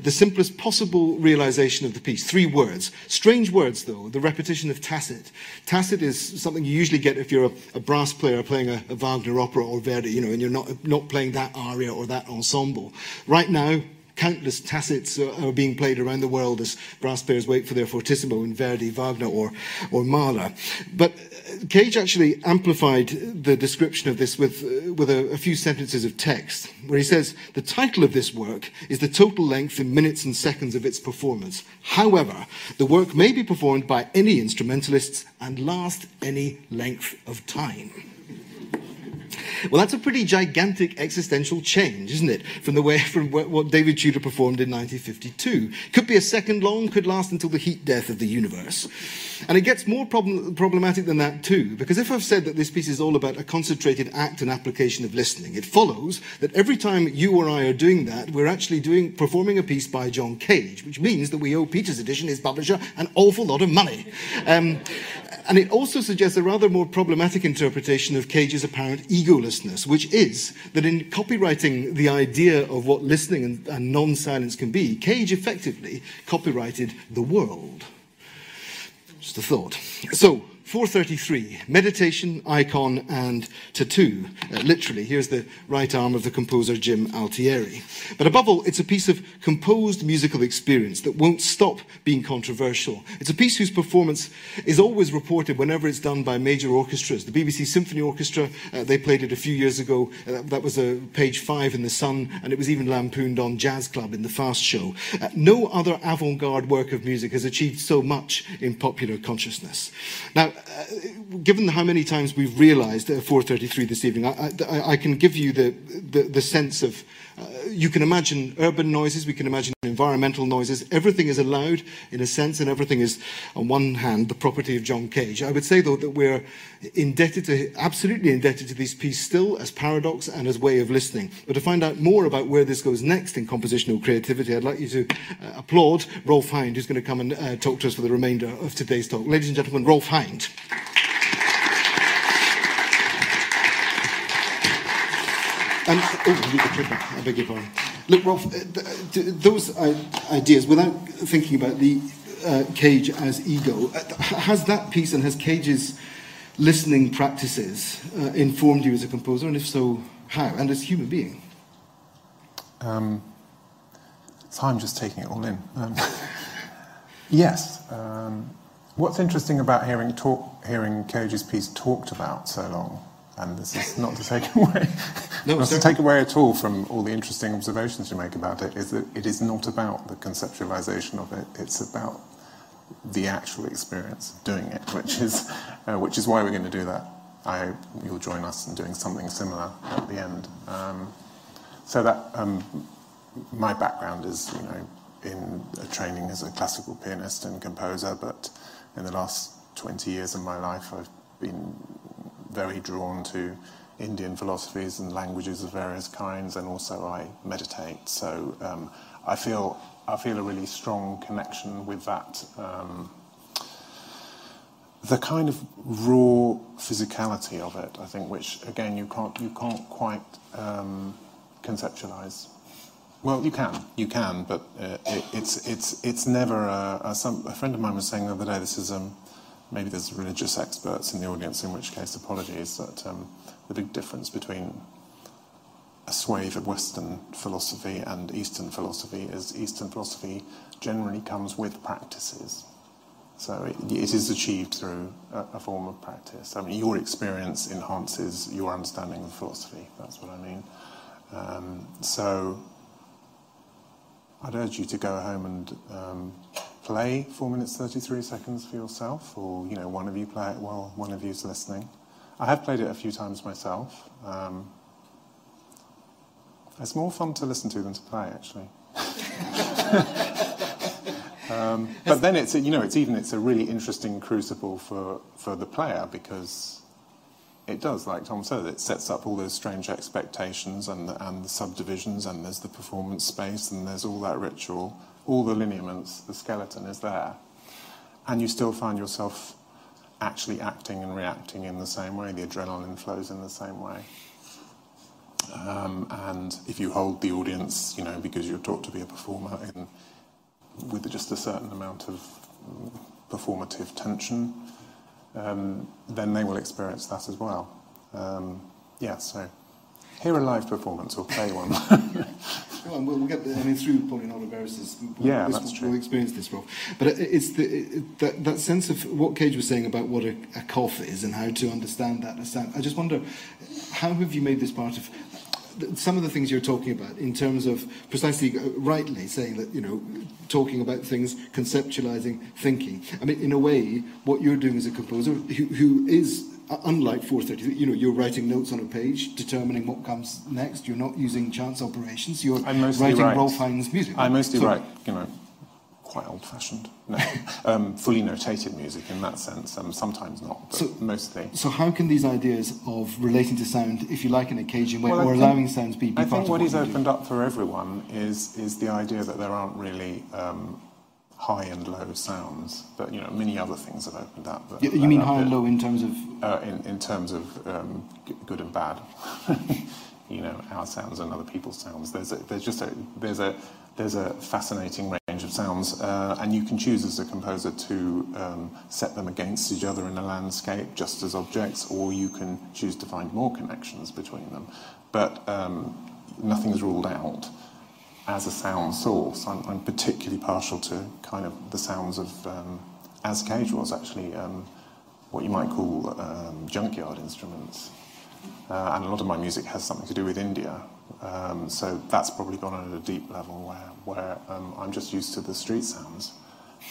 S1: The simplest possible realization of the piece. Three words. Strange words, though. The repetition of tacit. Tacit is something you usually get if you're a, a brass player playing a, a, Wagner opera or Verdi, you know, and you're not, not playing that aria or that ensemble. Right now, countless tacits are being played around the world as brass players wait for their fortissimo in Verdi, Wagner, or, or Mahler. But uh, Cage actually amplified the description of this with, uh, with a, a few sentences of text, where he says, The title of this work is the total length in minutes and seconds of its performance. However, the work may be performed by any instrumentalists and last any length of time. Well, that's a pretty gigantic existential change, isn't it? From the way from what David Tudor performed in 1952. Could be a second long, could last until the heat death of the universe. And it gets more problem, problematic than that too, because if I've said that this piece is all about a concentrated act and application of listening, it follows that every time you or I are doing that, we're actually doing performing a piece by John Cage, which means that we owe Peters Edition, his publisher, an awful lot of money. Um, and it also suggests a rather more problematic interpretation of Cage's apparent egolessness, which is that in copywriting the idea of what listening and, and non silence can be, Cage effectively copyrighted the world. Just a thought. So, 433, meditation, icon, and tattoo. Uh, literally, here's the right arm of the composer Jim Altieri. But above all, it's a piece of composed musical experience that won't stop being controversial. It's a piece whose performance is always reported whenever it's done by major orchestras. The BBC Symphony Orchestra, uh, they played it a few years ago. Uh, that was a page five in The Sun, and it was even lampooned on Jazz Club in the Fast Show. Uh, no other avant garde work of music has achieved so much in popular consciousness. Now, given how many times we've realized at 4.33 this evening, I, I, I can give you the, the, the sense of, uh, you can imagine urban noises, we can imagine environmental noises. Everything is allowed in a sense, and everything is, on one hand, the property of John Cage. I would say, though, that we're indebted to, absolutely indebted to this piece still as paradox and as way of listening. But to find out more about where this goes next in compositional creativity, I'd like you to uh, applaud Rolf Hind, who's going to come and uh, talk to us for the remainder of today's talk. Ladies and gentlemen, Rolf Hind. And, oh, I beg your pardon. Look, Rolf, uh, those ideas, without thinking about the uh, Cage as ego, uh, has that piece and has Cage's listening practices uh, informed you as a composer, and if so, how, and as a human being? Um,
S4: so I'm just taking it all in. Um, yes. Um, what's interesting about hearing talk, hearing Cage's piece talked about so long and this is not to take away, no, not to take away at all from all the interesting observations you make about it, is that it is not about the conceptualization of it. It's about the actual experience of doing it, which is, uh, which is why we're going to do that. I hope you'll join us in doing something similar at the end. Um, so that um, my background is, you know, in training as a classical pianist and composer, but in the last 20 years of my life, I've been very drawn to Indian philosophies and languages of various kinds, and also I meditate. So um, I feel I feel a really strong connection with that. Um, the kind of raw physicality of it, I think, which again you can't you can't quite um, conceptualize. Well, you can, you can, but uh, it, it's it's it's never. A, a, some, a friend of mine was saying the other day. This is um, maybe there's religious experts in the audience, in which case apologies. That um, the big difference between a swathe of Western philosophy and Eastern philosophy is Eastern philosophy generally comes with practices. So it, it is achieved through a, a, form of practice. I mean, your experience enhances your understanding of philosophy. That's what I mean. Um, so I'd urge you to go home and um, play four minutes thirty-three seconds for yourself, or you know, one of you play it while one of you is listening. I have played it a few times myself. Um, it's more fun to listen to than to play, actually. um, but then it's you know it's even it's a really interesting crucible for for the player because it does, like Tom said, it sets up all those strange expectations and the, and the subdivisions, and there's the performance space, and there's all that ritual, all the lineaments, the skeleton is there, and you still find yourself actually acting and reacting in the same way. The adrenaline flows in the same way. Um, and if you hold the audience, you know, because you're taught to be a performer in, with just a certain amount of performative tension, um, then they will experience that as well. Um, yeah, so hear a live performance or play one.
S1: well, we'll get the, I mean, through Pauline Oliveros,
S4: yeah,
S1: this,
S4: that's true.
S1: we'll experience this, Rob. But it's the, it, that, that sense of what Cage was saying about what a, a cough is and how to understand that. I just wonder, how have you made this part of some of the things you're talking about in terms of precisely uh, rightly saying that you know talking about things conceptualizing thinking i mean in a way what you're doing as a composer who, who is unlike 430 you know you're writing notes on a page determining what comes next you're not using chance operations you're writing
S4: write.
S1: Rolf Hind's music
S4: i mostly so, write you know quite old-fashioned. No, um, fully notated music in that sense. Um, sometimes not, but so, mostly.
S1: So how can these ideas of relating to sound, if you like, in a Cagean way, well, or think, allowing sounds be, be
S4: I think what
S1: he's
S4: opened do? up for everyone is is the idea that there aren't really. Um, high and low sounds, but you know many other things have opened up.
S1: you, you mean high and low in terms of?
S4: Uh, in in terms of um, good and bad. you know our sounds and other people's sounds. There's a, there's just a there's a there's a fascinating range of sounds, uh, and you can choose as a composer to um, set them against each other in a landscape just as objects, or you can choose to find more connections between them. But um, nothing's ruled out as a sound source. I'm, I'm, particularly partial to kind of the sounds of, um, as Cage was actually, um, what you might call um, junkyard instruments. Uh, and a lot of my music has something to do with India. Um, so that's probably gone on at a deep level where, where um, I'm just used to the street sounds.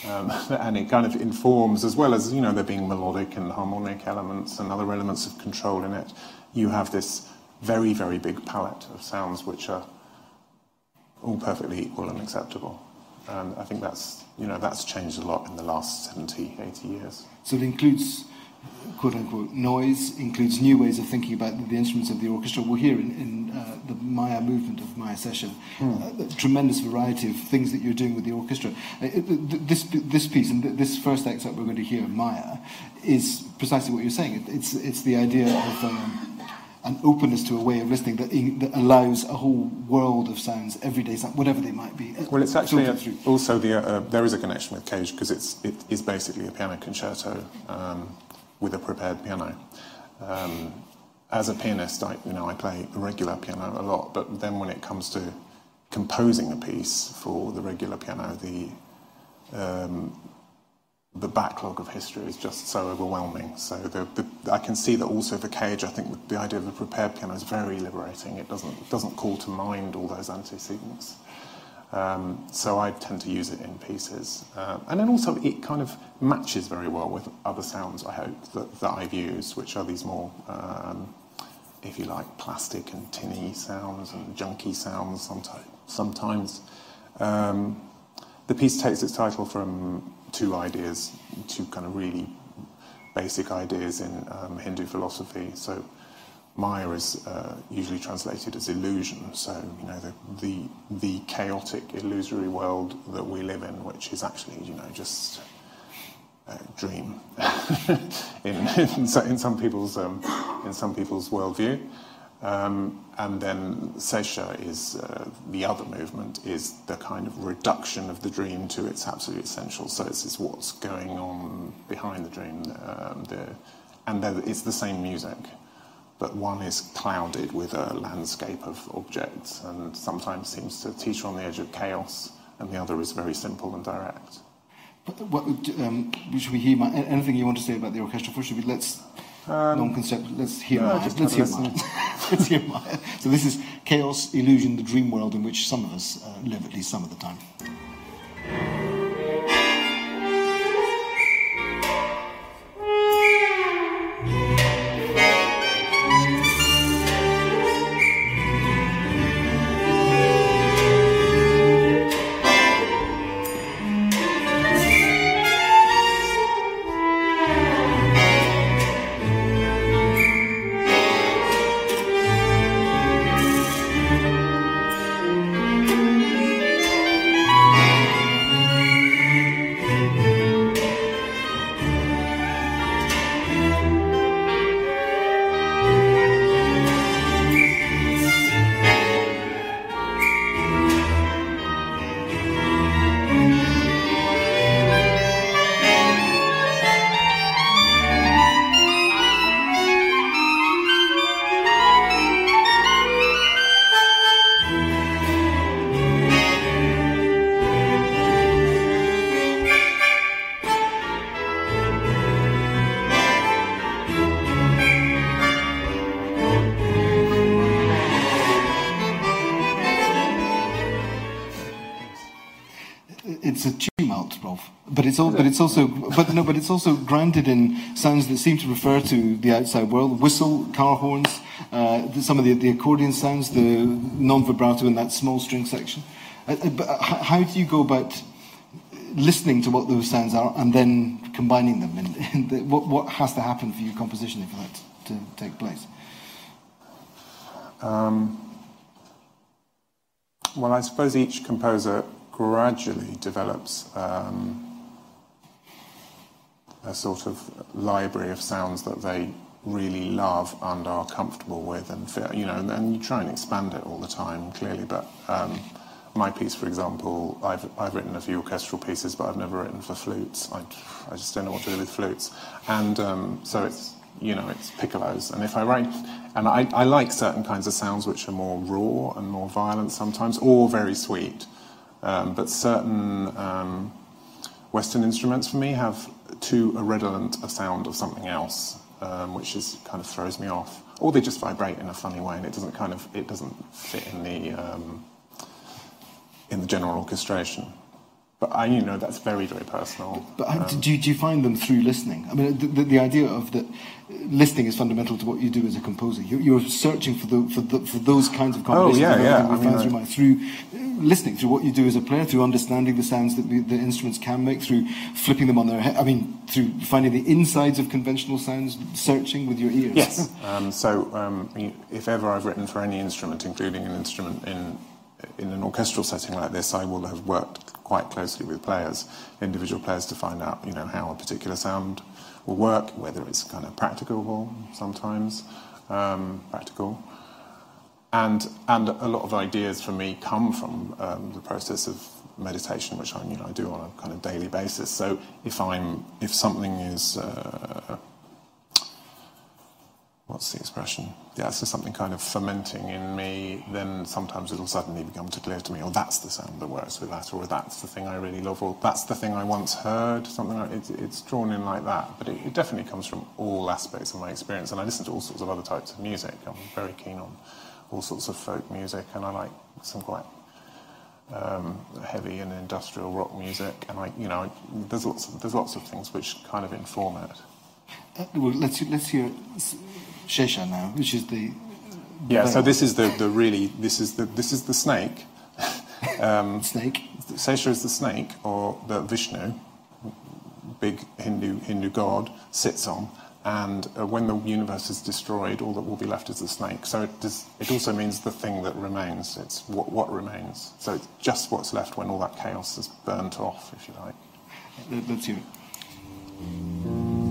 S4: Um, and it kind of informs, as well as, you know, there being melodic and harmonic elements and other elements of control in it, you have this very, very big palette of sounds which are all perfectly equal and acceptable. And I think that's, you know, that's changed a lot in the last 70, 80 years.
S1: So it includes quote unquote noise includes new ways of thinking about the instruments of the orchestra. We'll hear in, in uh, the Maya movement of Maya Sesha mm. uh, tremendous variety of things that you're doing with the orchestra. Uh, this this piece and this first excerpt we're going to hear, Maya, is precisely what you're saying. It, it's it's the idea of. Um, an openness to a way of listening that, that allows a whole world of sounds, everyday sounds, whatever they might be.
S4: Well, it's actually a, also the uh, there is a connection with Cage because it's it is basically a piano concerto. Um, with a prepared piano. Um, as a pianist, I, you know, I play the regular piano a lot, but then when it comes to composing a piece for the regular piano, the um, the backlog of history is just so overwhelming. So the, the, I can see that also for Cage, I think the idea of a prepared piano is very liberating. It doesn't doesn't call to mind all those antecedents. Um, so I tend to use it in pieces. Uh, and then also it kind of matches very well with other sounds, I hope, that, that I've used, which are these more, um, if you like, plastic and tinny sounds and junky sounds sometimes. sometimes. Um, the piece takes its title from two ideas, two kind of really basic ideas in um, Hindu philosophy. So Maya is uh, usually translated as illusion, so you know the, the the chaotic, illusory world that we live in, which is actually you know just a dream in, in, in some people's um, in some people's worldview. Um, and then Sesha is uh, the other movement is the kind of reduction of the dream to its absolute essential. So it's, it's what's going on behind the dream, um, the, and it's the same music, but one is clouded with a landscape of objects, and sometimes seems to teeter on the edge of chaos, and the other is very simple and direct.
S1: What, um, should we hear anything you want to say about the orchestra first? Should we, let's um, non-concept. Let's hear no, Maya. Let's hear Maya. let's hear Maya. So this is chaos, illusion, the dream world in which some of us uh, live at least some of the time. It's all, but it's also, but no, but it's also grounded in sounds that seem to refer to the outside world. Whistle, car horns, uh, some of the, the accordion sounds, the non-vibrato in that small string section. Uh, uh but uh, how do you go about listening to what those sounds are and then combining them? And, and the, what, what has to happen for your composition for that to take place? Um,
S4: well, I suppose each composer gradually develops um, a sort of library of sounds that they really love and are comfortable with, and you know, and, and you try and expand it all the time, clearly. But um, my piece, for example, I've I've written a few orchestral pieces, but I've never written for flutes. I I just don't know what to do with flutes, and um, so it's you know it's piccolos. And if I write, and I I like certain kinds of sounds which are more raw and more violent sometimes, or very sweet, um, but certain um, Western instruments for me have too irredolent a sound of something else, um, which is kind of throws me off. Or they just vibrate in a funny way, and it doesn't kind of it doesn't fit in the um, in the general orchestration. But I, you know, that's very, very personal.
S1: But um, do, you, do you find them through listening? I mean, the, the, the, idea of that listening is fundamental to what you do as a composer. You're, you're searching for, the, for, the, for those kinds of combinations.
S4: Oh, yeah, yeah. I mean, through,
S1: through listening, through what you do as a player, through understanding the sounds that the, the instruments can make, through flipping them on their head. I mean, through finding the insides of conventional sounds, searching with your ears.
S4: Yes. um, so, um, if ever I've written for any instrument, including an instrument in in an orchestral setting like this, I will have worked quite closely with players, individual players, to find out, you know, how a particular sound will work, whether it's kind of practicable sometimes, um, practical. And, and a lot of ideas for me come from um, the process of meditation, which I, you know, I do on a kind of daily basis. So if I'm, if something is, uh, what's the expression? Yeah, so something kind of fermenting in me, then sometimes it'll suddenly become clear to me, oh, that's the sound that works with that, or that's the thing I really love, or that's the thing I once heard, something like it, it's drawn in like that. But it, it, definitely comes from all aspects of my experience, and I listen to all sorts of other types of music. I'm very keen on all sorts of folk music, and I like some quite um, heavy and industrial rock music, and I, you know, there's lots of, there's lots of things which kind of inform it.
S1: Uh, well, let's let's hear Shesha now, which is the
S4: yeah. So this is the, the really this is the this is the snake.
S1: Um, snake.
S4: Shesha is the snake, or the Vishnu, big Hindu Hindu god, sits on. And uh, when the universe is destroyed, all that will be left is the snake. So it, does, it also means the thing that remains. It's what, what remains. So it's just what's left when all that chaos is burnt off, if you like.
S1: Let's hear it.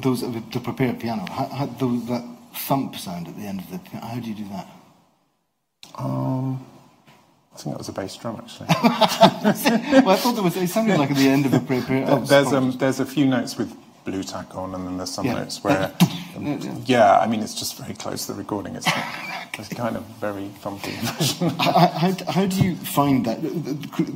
S1: Those to prepare piano. How, how, those, that thump sound at the end of the piano. How do you do that?
S4: Um, I think that was a bass drum, actually.
S1: well, I thought there was. It sounded like at the end of a prepare. Oh,
S4: there's um, there's a few notes with Blu Tack on, and then there's some
S1: Yeah.
S4: notes where, um, yeah, I mean, it's just very close to the recording. It's, it's kind of very thumpy.
S1: How, how, how do you find that?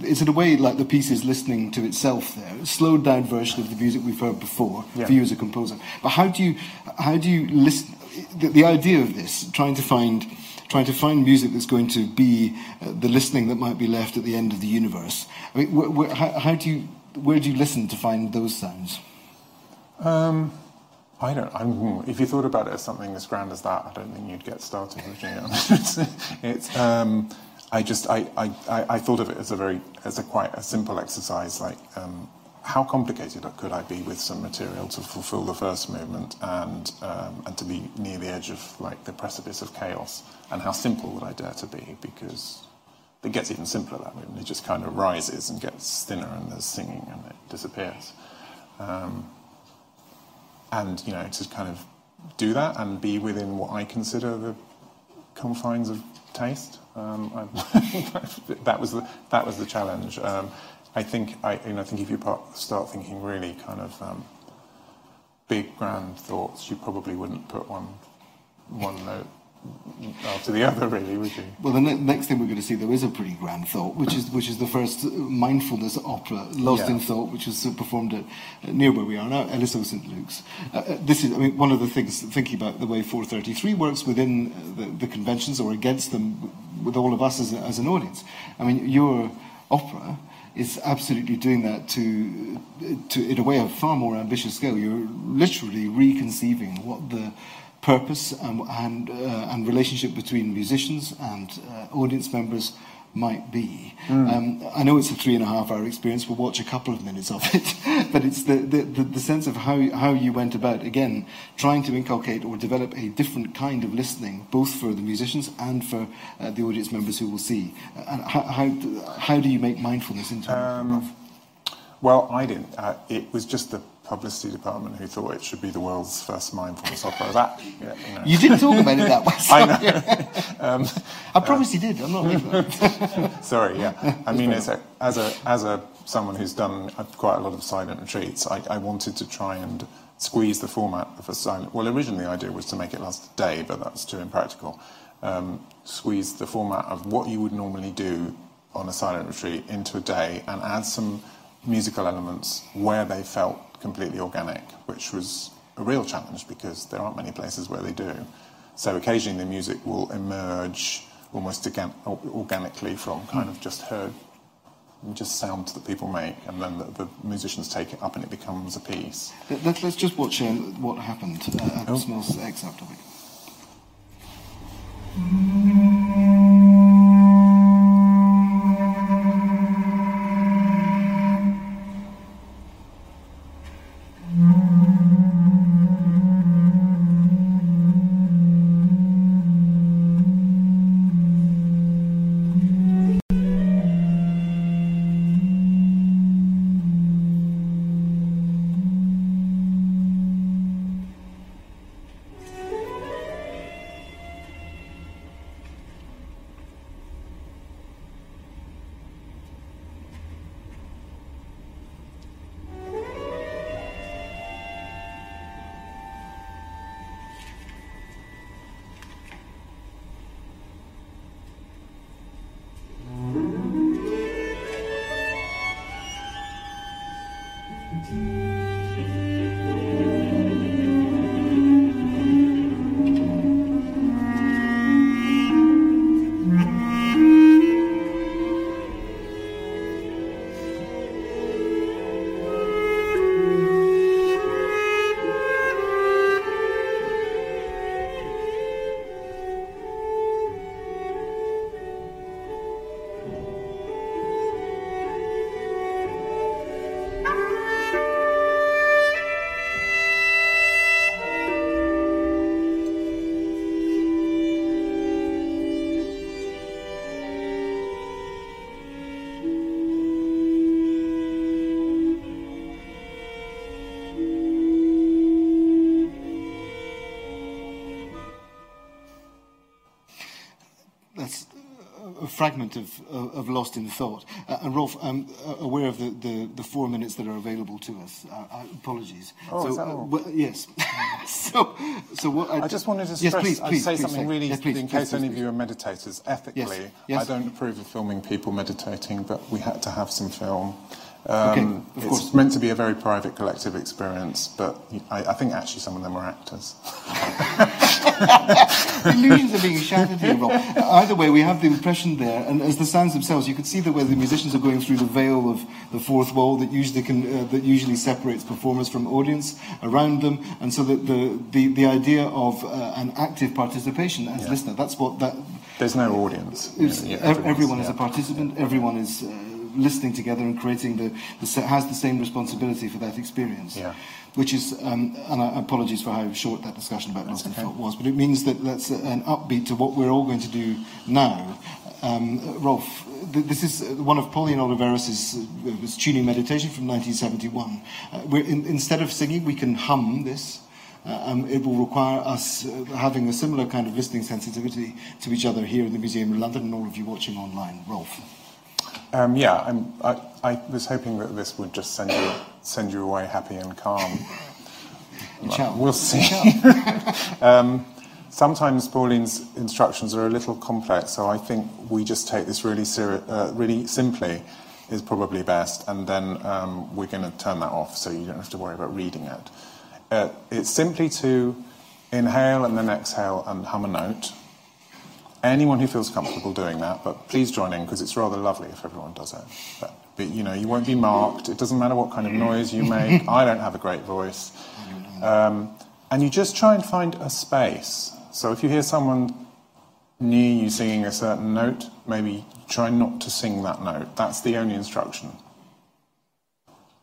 S1: Is it a way like the piece is listening to itself there, a slowed down version of the music we've heard before
S4: Yeah.
S1: for you as a composer? But how do you how do you listen? The, the idea of this, trying to find trying to find music that's going to be uh, the listening that might be left at the end of the universe. I mean, wh- wh- how, how do you where do you listen to find those sounds?
S4: Um, I don't. I'm, if you thought about it as something as grand as that, I don't think you'd get started. You? it's, it's, um, I just I, I, I I thought of it as a very as a quite a simple exercise. Like um, how complicated could I be with some material to fulfil the first movement and um, and to be near the edge of like the precipice of chaos? And how simple would I dare to be? Because it gets even simpler that movement. It just kind of rises and gets thinner, and there's singing, and it disappears. Um, and you know to kind of do that and be within what I consider the confines of taste. Um, that was the that was the challenge. Um, I think I you know I think if you start thinking really kind of um, big grand thoughts, you probably wouldn't put one one note after the other, really, would you?
S1: Well, the ne- next thing we're going to see, there is a pretty grand thought, which is which is the first mindfulness opera, Lost
S4: Yeah.
S1: in Thought, which was uh, performed at, uh, near where we are now, LSO St Luke's. Uh, uh, this is, I mean, one of the things thinking about the way 433 works within uh, the, the conventions or against them, with all of us as, a, as an audience. I mean, your opera is absolutely doing that to, to in a way, a far more ambitious scale. You're literally reconceiving what the purpose and, and, uh, and relationship between musicians and uh, audience members might be. Um, I know it's a three and a half hour experience. We'll watch a couple of minutes of it, but it's the, the, the, the sense of how, how you went about, again, trying to inculcate or develop a different kind of listening, both for the musicians and for uh, the audience members who will see. And how, how, do- how do you make mindfulness into
S4: Um,
S1: it?
S4: Well, I didn't. Uh, it was just the publicity department who thought it should be the world's first mindfulness opera. That yeah, you know.
S1: You didn't talk about it that way.
S4: I know. um,
S1: I promise you did. I'm not.
S4: Sorry, yeah. I mean, it's a, as a as a someone who's done quite a lot of silent retreats, I, I wanted to try and squeeze the format of a silent. Well, originally the idea was to make it last a day, but that's too impractical. Um, squeeze the format of what you would normally do on a silent retreat into a day and add some musical elements where they felt completely organic, which was a real challenge because there aren't many places where they do. So occasionally the music will emerge almost organ- organically from kind of just heard, just sounds that people make, and then the, the musicians take it up and it becomes a piece.
S1: Let, let's just watch um, what happened. Uh, a small excerpt of it. Fragment of, of Lost in Thought. Uh, and Rolf, I'm uh, aware of the, the, the, four minutes that are available to us. Uh, uh apologies.
S4: Oh, so, is that all?
S1: Well, yes. so, so what
S4: I, I, just wanted to stress,
S1: yes, please, please,
S4: I'd say
S1: please,
S4: something really,
S1: yes,
S4: in case any of you are meditators. Ethically,
S1: yes.
S4: I don't approve of filming people meditating, but we had to have some film.
S1: Um, okay,
S4: it's
S1: course.
S4: meant to be a very private collective experience, but I, I think actually some of them are actors.
S1: Illusions are being shattered here, Rob. Either way, we have the impression there, and as the sounds themselves, you could see that where the musicians are going through the veil of the fourth wall that usually can, uh, that usually separates performers from audience around them, and so that the the, the idea of uh, an active participation as yeah. listener, that's what that.
S4: There's no audience.
S1: Yeah, everyone is a participant. Everyone is. Uh, listening together and creating the, the has the same responsibility for that experience.
S4: Yeah.
S1: Which is, um, and I apologies for how short that discussion about Lost okay. Thought was, but it means that that's an upbeat to what we're all going to do now. Um, Rolf, this is one of Pauline Oliveros' uh, tuning meditation from 1971. Uh, in, instead of singing, we can hum this. Uh, um, it will require us uh, having a similar kind of listening sensitivity to each other here in the Museum of London and all of you watching online. Rolf.
S4: Um, yeah, I, I was hoping that this would just send you send you away happy and calm. we'll see. um, sometimes Pauline's instructions are a little complex, so I think we just take this really seri- uh, really simply is probably best, and then um, we're going to turn that off so you don't have to worry about reading it. Uh, it's simply to inhale and then exhale and hum a note anyone who feels comfortable doing that, but please join in because it's rather lovely if everyone does it. But, but, you know, you won't be marked. It doesn't matter what kind of noise you make. I don't have a great voice. Um, and you just try and find a space. So if you hear someone near you singing a certain note, maybe try not to sing that note. That's the only instruction.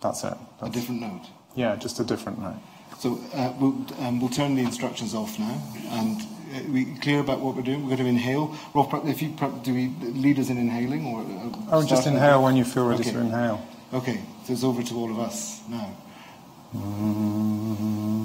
S4: That's it. That's,
S1: a different note?
S4: Yeah, just a different note.
S1: So uh, we'll, um, we'll turn the instructions off now and we clear about what we're doing? We're going to inhale. Rolf, if you do we lead us in inhaling or?
S4: Uh, oh, just inhale when you feel ready okay. to inhale.
S1: Okay, so it's over to all of us now. Mm-hmm.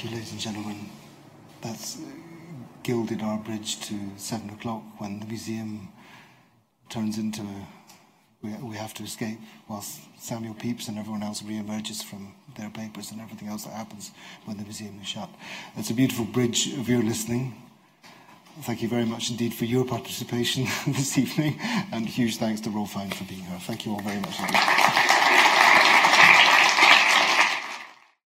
S1: Thank you, ladies and gentlemen. That's uh, gilded our bridge to seven o'clock when the museum turns into a, we, we have to escape whilst Samuel Pepys and everyone else re-emerges from their papers and everything else that happens when the museum is shut. It's a beautiful bridge of your listening. Thank you very much indeed for your participation this evening, and huge thanks to Rolf for being here. Thank you all very much indeed.